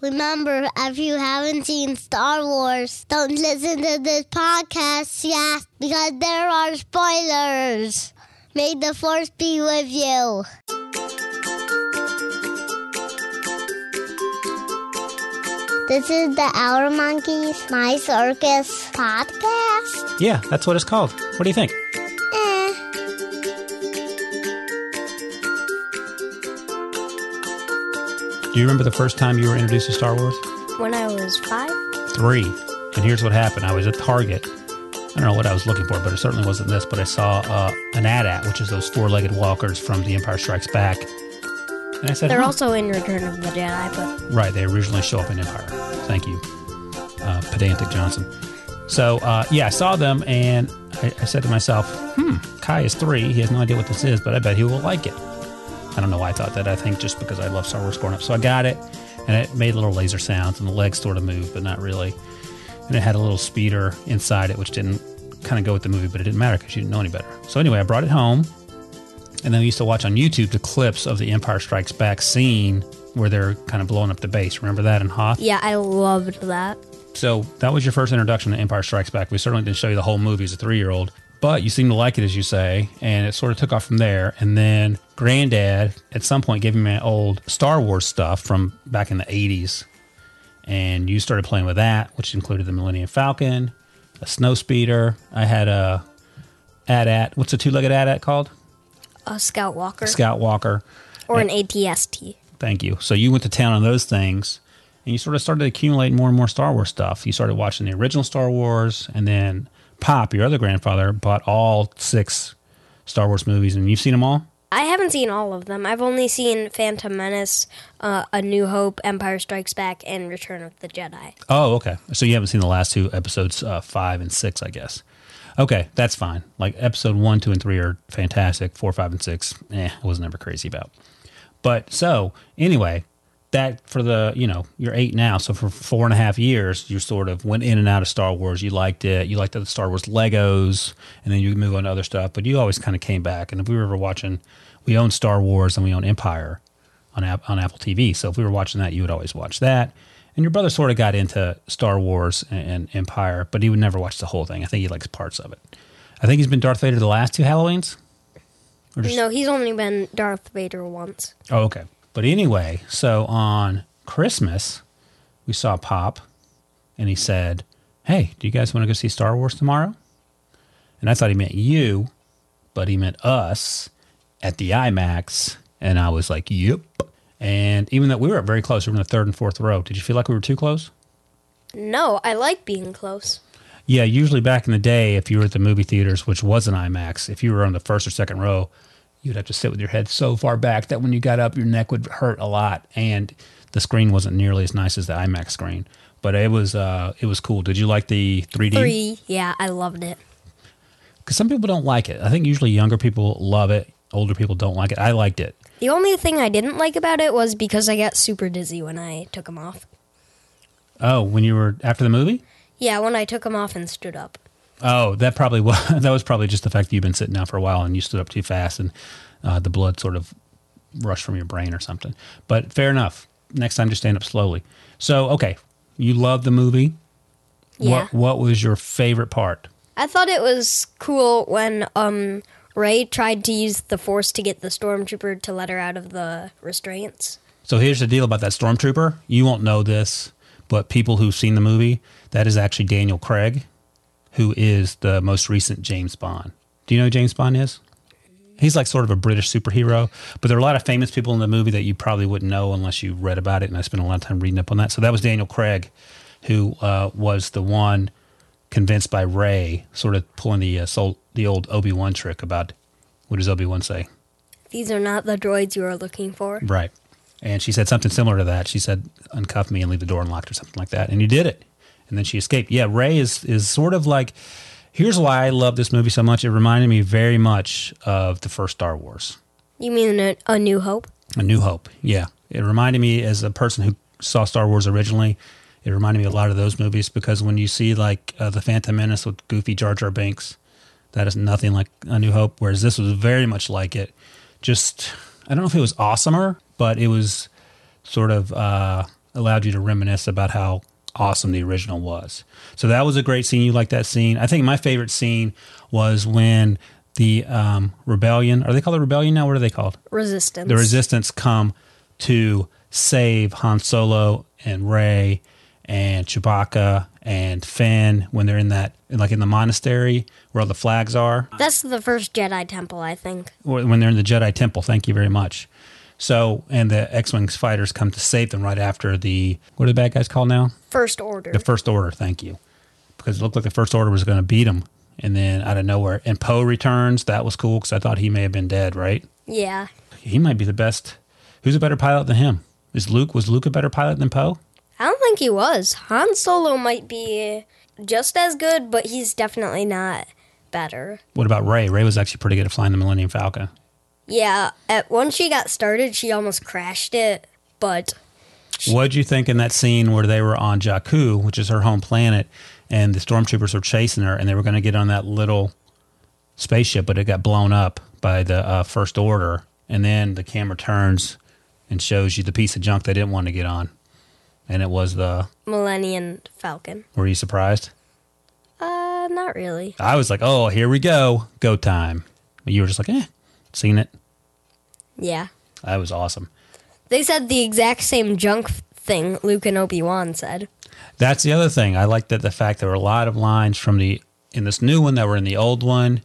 Remember, if you haven't seen Star Wars, don't listen to this podcast yet because there are spoilers. May the Force be with you. This is the Our Monkeys My Circus podcast. Yeah, that's what it's called. What do you think? Do you remember the first time you were introduced to Star Wars? When I was five? Three. And here's what happened. I was at Target. I don't know what I was looking for, but it certainly wasn't this. But I saw uh, an AT-AT, which is those four-legged walkers from The Empire Strikes Back. And I said, They're "Huh." also in Return of the Jedi, but Right, they originally show up in Empire. Thank you, uh, pedantic Johnson. So uh, yeah, I saw them and I, I said to myself, "Hmm, Kai is three. He has no idea what this is, but I bet he will like it." I don't know why I thought that. I think just because I love Star Wars growing up. So I got it, and it made little laser sounds, and the legs sort of moved, but not really. And it had a little speeder inside it, which didn't kind of go with the movie, but it didn't matter because you didn't know any better. So anyway, I brought it home, and then we used to watch on YouTube the clips of the Empire Strikes Back scene where they're kind of blowing up the base. Remember that in Hoth? yeah, I loved that. So that was your first introduction to Empire Strikes Back. We certainly didn't show you the whole movie as a three year old, but you seem to like it, as you say, and it sort of took off from there. And then Granddad, at some point, gave me my old Star Wars stuff from back in the 80s. And you started playing with that, which included the Millennium Falcon, a snow speeder. I had a AT-AT. What's a two legged AT-AT called? A Scout Walker. Scout Walker. or an ATST. Thank you. So you went to town on those things, and you sort of started accumulating more and more Star Wars stuff. You started watching the original Star Wars, and then Pop, your other grandfather, bought all six Star Wars movies, and you've seen them all. I haven't seen all of them. I've only seen Phantom Menace, uh, A New Hope, Empire Strikes Back, and Return of the Jedi. Oh, okay. So you haven't seen the last two episodes, uh, five and six, I guess. Okay, that's fine. Like episode one, two, and three are fantastic. Four, five, and six, eh, I was never crazy about. But so anyway, that for the you know you're eight now, so for four and a half years, you sort of went in and out of Star Wars. You liked it. You liked the Star Wars Legos, and then you move on to other stuff. But you always kind of came back. And if we were ever watching, we own Star Wars and we own Empire on App, on Apple TV. So if we were watching that, you would always watch that. And your brother sort of got into Star Wars and, and Empire, but he would never watch the whole thing. I think he likes parts of it. I think he's been Darth Vader the last two Halloweens. Just- No, he's only been Darth Vader once. Oh, okay. But anyway, so on Christmas, we saw Pop, and he said, "Hey, do you guys want to go see Star Wars tomorrow?" And I thought he meant you, but he meant us at the IMAX, and I was like, "Yep." And even though we were very close, we were in the third and fourth row. Did you feel like we were too close? No, I like being close. Yeah, usually back in the day, if you were at the movie theaters, which was an IMAX, if you were on the first or second row, you'd have to sit with your head so far back that when you got up, your neck would hurt a lot, and the screen wasn't nearly as nice as the IMAX screen. But it was uh, it was cool. Did you like the 3D? Three, yeah, I loved it. Because some people don't like it. I think usually younger people love it. Older people don't like it. I liked it. The only thing I didn't like about it was because I got super dizzy when I took them off. Oh, when you were after the movie? Yeah, when I took them off and stood up. Oh, that probably was that was probably just the fact that you've been sitting down for a while and you stood up too fast and uh, the blood sort of rushed from your brain or something. But fair enough. Next time, just stand up slowly. So, okay, you love the movie. Yeah. What What was your favorite part? I thought it was cool when um Rey tried to use the force to get the stormtrooper to let her out of the restraints. So here's the deal about that stormtrooper. You won't know this, but people who've seen the movie, that is actually Daniel Craig, who is the most recent James Bond. Do you know who James Bond is? He's like sort of a British superhero, but there are a lot of famous people in the movie that you probably wouldn't know unless you read about it. And I spent a lot of time reading up on that. So that was Daniel Craig, who uh, was the one convinced by Rey, sort of pulling the uh, soul, the old Obi Wan trick about what does Obi Wan say? These are not the droids you are looking for. Right. And she said something similar to that. She said, "Uncuff me and leave the door unlocked," or something like that. And you did it. And then she escaped. Yeah, Rey is is sort of like. Here's why I love this movie so much. It reminded me very much of the first Star Wars, You mean a, a New Hope? A New Hope. Yeah, it reminded me as a person who saw Star Wars originally. It reminded me a lot of those movies because when you see like uh, the Phantom Menace with Goofy Jar Jar Binks, that is nothing like A New Hope. Whereas this was very much like it. Just I don't know if it was awesomer, but it was sort of uh, allowed you to reminisce about how awesome the original was. So that was a great scene. You like that scene? I think my favorite scene was when the um, rebellion. Are they called the rebellion now? What are they called? Resistance. the resistance come to save Han Solo and Rey and Chewbacca and Finn when they're in that like in the monastery where all the flags are That's the first Jedi temple, I think. when they're in the Jedi temple thank you very much so and the X-wing fighters come to save them right after the what are the bad guys called now First order. the first order thank you because it looked like the first order was going to beat them and then out of nowhere and Poe returns that was cool because I thought he may have been dead right yeah. he might be the best. Who's a better pilot than him? Is Luke was Luke a better pilot than Poe? I don't think he was. Han Solo might be just as good, but he's definitely not better. What about Rey? Rey was actually pretty good at flying the Millennium Falcon. Yeah, at once she got started, she almost crashed it, but What'd you think in that scene where they were on Jakku, which is her home planet, and the stormtroopers were chasing her, and they were going to get on that little spaceship, but it got blown up by the uh, First Order, and then the camera turns and shows you the piece of junk they didn't want to get on, and it was the. Millennium Falcon. Were you surprised? Uh, not really. I was like, "Oh, here we go, go time." But you were just like, "Eh, seen it." Yeah. That was awesome. They said the exact same junk thing Luke and Obi Wan said. That's the other thing. I like that the fact there were a lot of lines from the in this new one that were in the old one.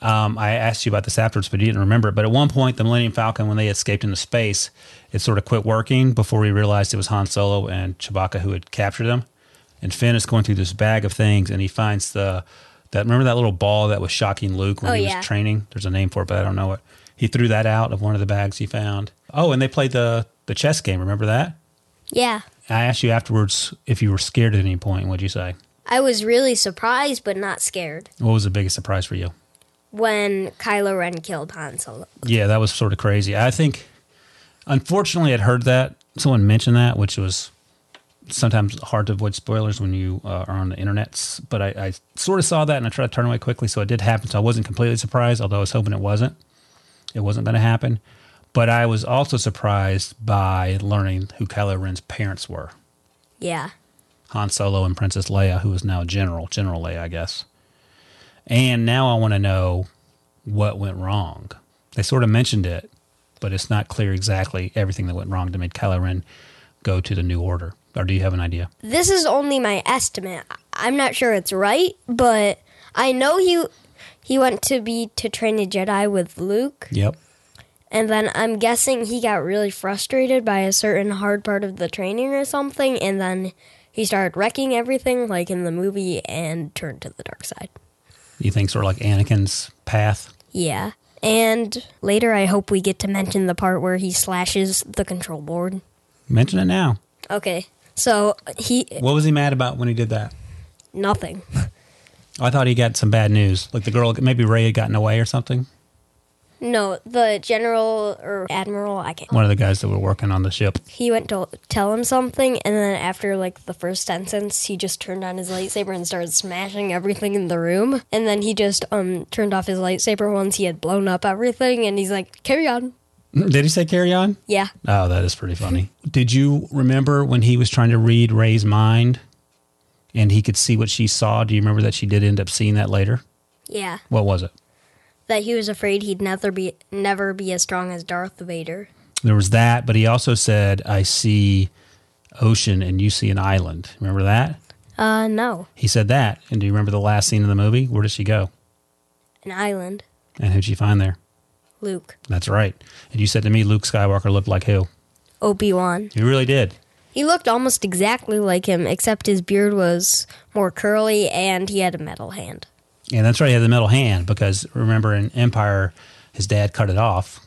Um, I asked you about this afterwards, but you didn't remember it. But at one point, the Millennium Falcon, when they escaped into space, it sort of quit working before we realized it was Han Solo and Chewbacca who had captured them. And Finn is going through this bag of things, and he finds the that remember that little ball that was shocking Luke when Oh, he yeah. was training. There's a name for it, but I don't know it. He threw that out of one of the bags he found. Oh, and they played the the chess game. Remember that? Yeah. I asked you afterwards if you were scared at any point. What'd you say? I was really surprised, but not scared What was the biggest surprise for you? when Kylo Ren killed Han Solo. Yeah, that was sort of crazy. I think, unfortunately, I'd heard that someone mentioned that, which was sometimes hard to avoid spoilers when you uh, are on the internet. But I, I sort of saw that and I tried to turn away quickly, so it did happen. So I wasn't completely surprised, although I was hoping it wasn't. It wasn't going to happen. But I was also surprised by learning who Kylo Ren's parents were. Yeah. Han Solo and Princess Leia, who is now general, General Leia, I guess. And now I want to know what went wrong. They sort of mentioned it, but it's not clear exactly everything that went wrong to make Kylo Ren go to the New Order. Or do you have an idea? This is only my estimate. I'm not sure it's right, but I know he he went to be to train a Jedi with Luke, Yep. and then I'm guessing he got really frustrated by a certain hard part of the training or something, and then he started wrecking everything like in the movie and turned to the dark side. You think sort of like Anakin's path? Yeah. And later I hope we get to mention the part where he slashes the control board. Mention it now. Okay. So he What was he mad about when he did that? nothing. I thought he got some bad news. Like the girl, maybe Rey had gotten away or something. No, the general or admiral, I can't. One of the guys that were working on the ship. He went to tell him something, and then after like the first sentence, he just turned on his lightsaber and started smashing everything in the room. And then he just um turned off his lightsaber once he had blown up everything, and he's like, "Carry on." Did he say carry on? Yeah, Oh, that is pretty funny. Did you remember when he was trying to read Rey's mind and he could see what she saw? Do you remember that she did end up seeing that later? yeah. What was it? That he was afraid he'd never be never be as strong as Darth Vader. There was that, but he also said, I see ocean and you see an island. Remember that? Uh, no, He said that. And do you remember the last scene of the movie? Where did she go? an island. And who'd she find there? Luke, That's right. And you said to me, Luke Skywalker looked like who? Obi Wan. He really did. He looked almost exactly like him, except his beard was more curly and he had a metal hand. Yeah, that's right. He had the metal hand because remember in Empire, his dad cut it off.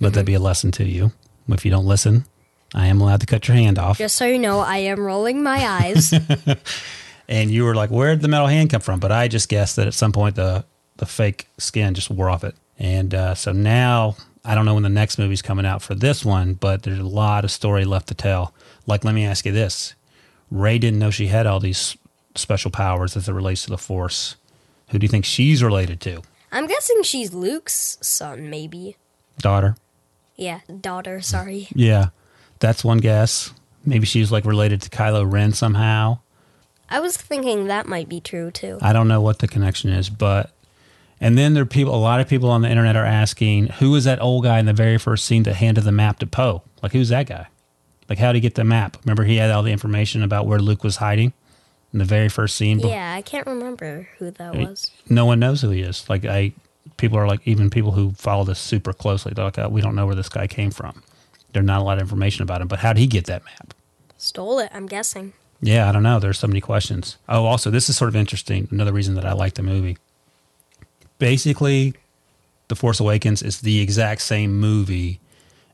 Let that mm-hmm. be a lesson to you. If you don't listen, I am allowed to cut your hand off. Just so you know, I am rolling my eyes. And you were like, "Where did the metal hand come from? But I just guessed that at some point the, the fake skin just wore off it. And uh, so now I don't know when the next movie's coming out for this one, but there's a lot of story left to tell. Like, let me ask you this Rey didn't know she had all these special powers as it relates to the Force. Who do you think she's related to? I'm guessing she's Luke's son, maybe. Daughter? Yeah, daughter, sorry. Yeah, that's one guess. Maybe she's like related to Kylo Ren somehow. I was thinking that might be true too. I don't know what the connection is, but and then there are people. A lot of people on the internet are asking, who was that old guy in the very first scene that handed the map to Poe? Like, who's that guy? Like, how did he get the map? Remember, he had all the information about where Luke was hiding in the very first scene. Yeah, I can't remember who that was. No one knows who he is. Like, I people are like, even people who follow this super closely, they're like, oh, we don't know where this guy came from. There's not a lot of information about him. But how did he get that map? Stole it, I'm guessing. Yeah, I don't know. There's so many questions. Oh, also, this is sort of interesting. Another reason that I like the movie. Basically, The Force Awakens is the exact same movie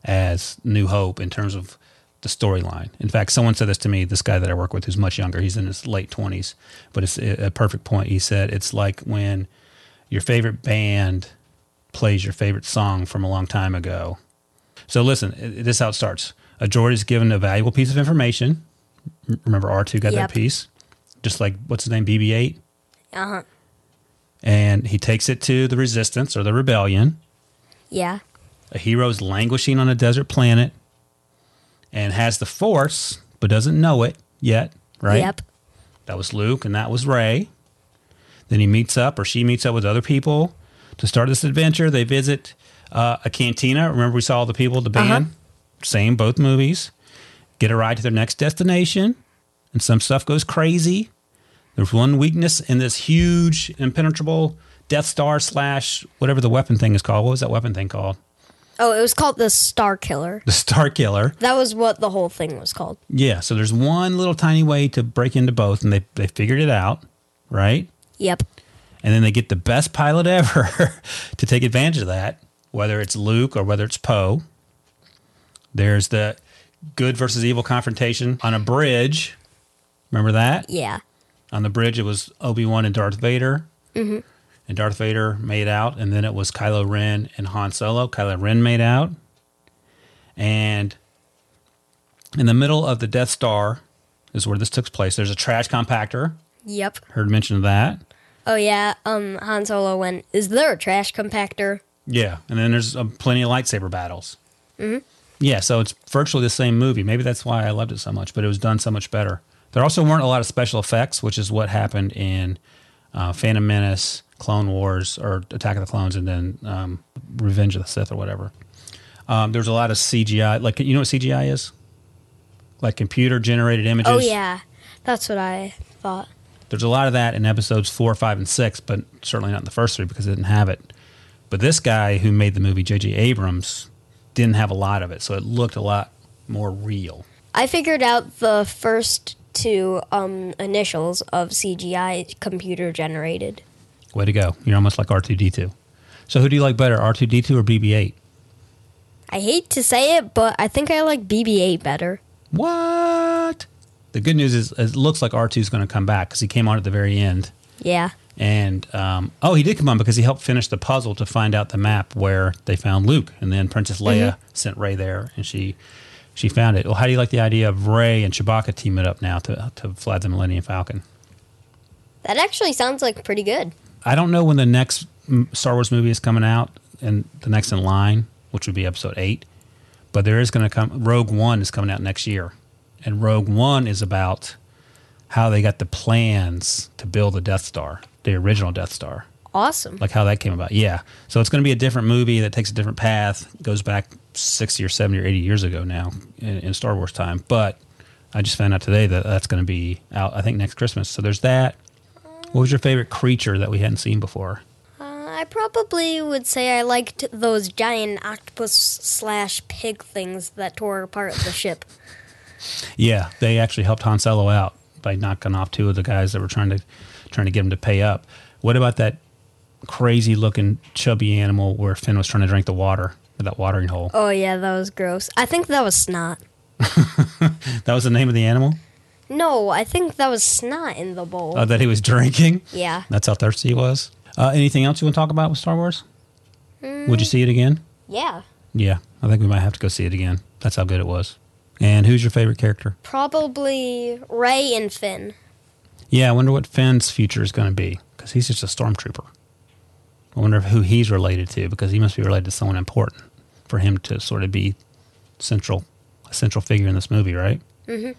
as New Hope in terms of the storyline. In fact, someone said this to me, this guy that I work with who's much younger, he's in his late 20s, but it's a perfect point. He said, it's like when your favorite band plays your favorite song from a long time ago. So listen, this is how it starts. A droid is given a valuable piece of information Remember, R2 got Yep. that piece? Just like, what's his name? BB 8? Uh huh. And he takes it to the resistance or the rebellion. Yeah. A hero's languishing on a desert planet and has the force, but doesn't know it yet, right? Yep. That was Luke and that was Rey. Then he meets up or she meets up with other people to start this adventure. They visit uh, a cantina. Remember, we saw all the people the band? Same, both movies. Get a ride to their next destination, and some stuff goes crazy. There's one weakness in this huge, impenetrable Death Star slash whatever the weapon thing is called. What was that weapon thing called? Oh, it was called the Star Killer. The Star Killer. That was what the whole thing was called. Yeah, so there's one little tiny way to break into both, and they, they figured it out, right? Yep. and then they get the best pilot ever to take advantage of that, whether it's Luke or whether it's Poe. There's the good versus evil confrontation on a bridge. Remember that? Yeah. On the bridge, it was Obi Wan and Darth Vader. Mm-hmm. And Darth Vader made out, and then it was Kylo Ren and Han Solo. Kylo Ren made out. And in the middle of the Death Star is where this took place. There's a trash compactor. Yep. Heard mention of that. Oh yeah. Um, Han Solo went. Is there a trash compactor? Yeah, and then there's uh, plenty of lightsaber battles. Mm-hmm. Yeah, so it's virtually the same movie. Maybe that's why I loved it so much, but it was done so much better. There also weren't a lot of special effects, which is what happened in uh, Phantom Menace, Clone Wars, or Attack of the Clones, and then um, Revenge of the Sith or whatever. Um, there's a lot of CGI. Like, you know what CGI is? Like computer generated images. Oh yeah. That's what I thought. There's a lot of that in episodes four, five, and six, but certainly not in the first three because it didn't have it. But this guy who made the movie, J.J. Abrams, didn't have a lot of it, so it looked a lot more real. I figured out the first two um, initials of CGI computer generated. Way to go! You're almost like R2D2. So who do you like better, R2D2 or BB-8? I hate to say it, but I think I like BB-8 better. What? The good news is it looks like R2 is going to come back because he came on at the very end. Yeah. And um, oh, he did come on because he helped finish the puzzle to find out the map where they found Luke, and then Princess Leia sent Rey there, and she she found it. Well, how do you like the idea of Rey and Chewbacca teaming up now to to fly the Millennium Falcon? That actually sounds like pretty good. I don't know when the next Star Wars movie is coming out, and the next in line, which would be Episode Eight, but there is going to come. Rogue One is coming out next year, and Rogue One is about how they got the plans to build the Death Star, the original Death Star. Awesome. like how that came about. Yeah. So it's going to be a different movie that takes a different path, goes back 60 or 70 or 80 years ago now in, in Star Wars time. But I just found out today that that's going to be out, I think, next Christmas. So there's that. What was your favorite creature that we hadn't seen before? Uh, I probably would say I liked those giant octopus slash pig things that tore apart the ship. Yeah, they actually helped Han Solo out by knocking off two of the guys that were trying to trying to get him to pay up. What about that crazy looking chubby animal where Finn was trying to drink the water, at that watering hole? Oh yeah, that was gross. I think that was snot. That was the name of the animal No, I think that was snot in the bowl. uh, that he was drinking. yeah. That's how thirsty he was. Uh, anything else you want to talk about with Star Wars? Would you see it again? Yeah. Yeah, I think we might have to go see it again. That's how good it was. And who's your favorite character? Probably Rey and Finn. Yeah, I wonder what Finn's future is going to be because he's just a stormtrooper. I wonder who he's related to because he must be related to someone important for him to sort of be central, a central figure in this movie, right? Mm-hmm.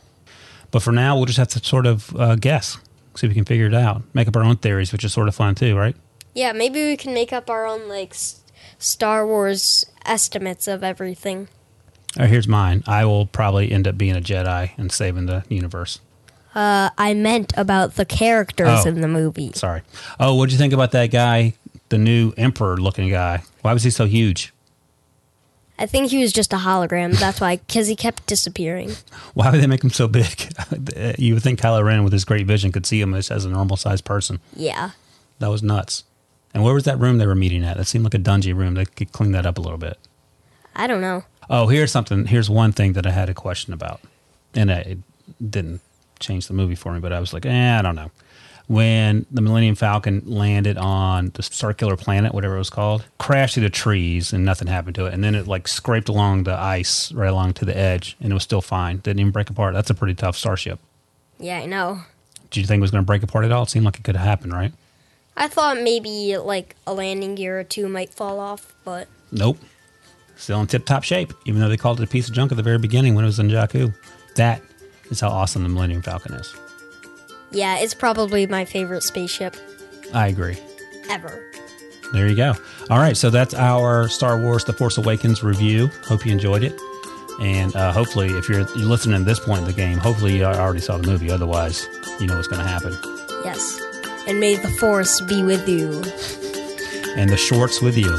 But for now, we'll just have to sort of uh, guess, see if we can figure it out, make up our own theories, which is sort of fun too, right? Yeah, maybe we can make up our own like s- Star Wars estimates of everything. All right, here's mine. I will probably end up being a Jedi and saving the universe. Uh, I meant about the characters Oh. in the movie. Sorry. Oh, what'd you think about that guy, the new emperor looking guy? Why was he so huge? I think he was just a hologram. That's why, because he kept disappearing. Why would they make him so big? you would think Kylo Ren, with his great vision, could see him as, as a normal sized person. Yeah. That was nuts. And where was that room they were meeting at? That seemed like a dungy room. They could clean that up a little bit. I don't know. Oh, here's something. Here's one thing that I had a question about, and it didn't change the movie for me. But I was like, eh, I don't know. When the Millennium Falcon landed on the circular planet, whatever it was called, crashed through the trees and nothing happened to it, and then it like scraped along the ice right along to the edge, and it was still fine. Didn't even break apart. That's a pretty tough starship. Yeah, I know. Did you think it was going to break apart at all? It seemed like it could have happened, right? I thought maybe like a landing gear or two might fall off, but Nope. Still in tip top shape, even though they called it a piece of junk at the very beginning when it was in Jakku. That is how awesome the Millennium Falcon is. Yeah, it's probably my favorite spaceship I agree. ever. There you go. All right, so that's our Star Wars The Force Awakens review. Hope you enjoyed it. And uh, hopefully, if you're, you're listening at this point in the game, hopefully you already saw the movie. Otherwise, you know what's going to happen. Yes. And may the force be with you. And the shorts with you.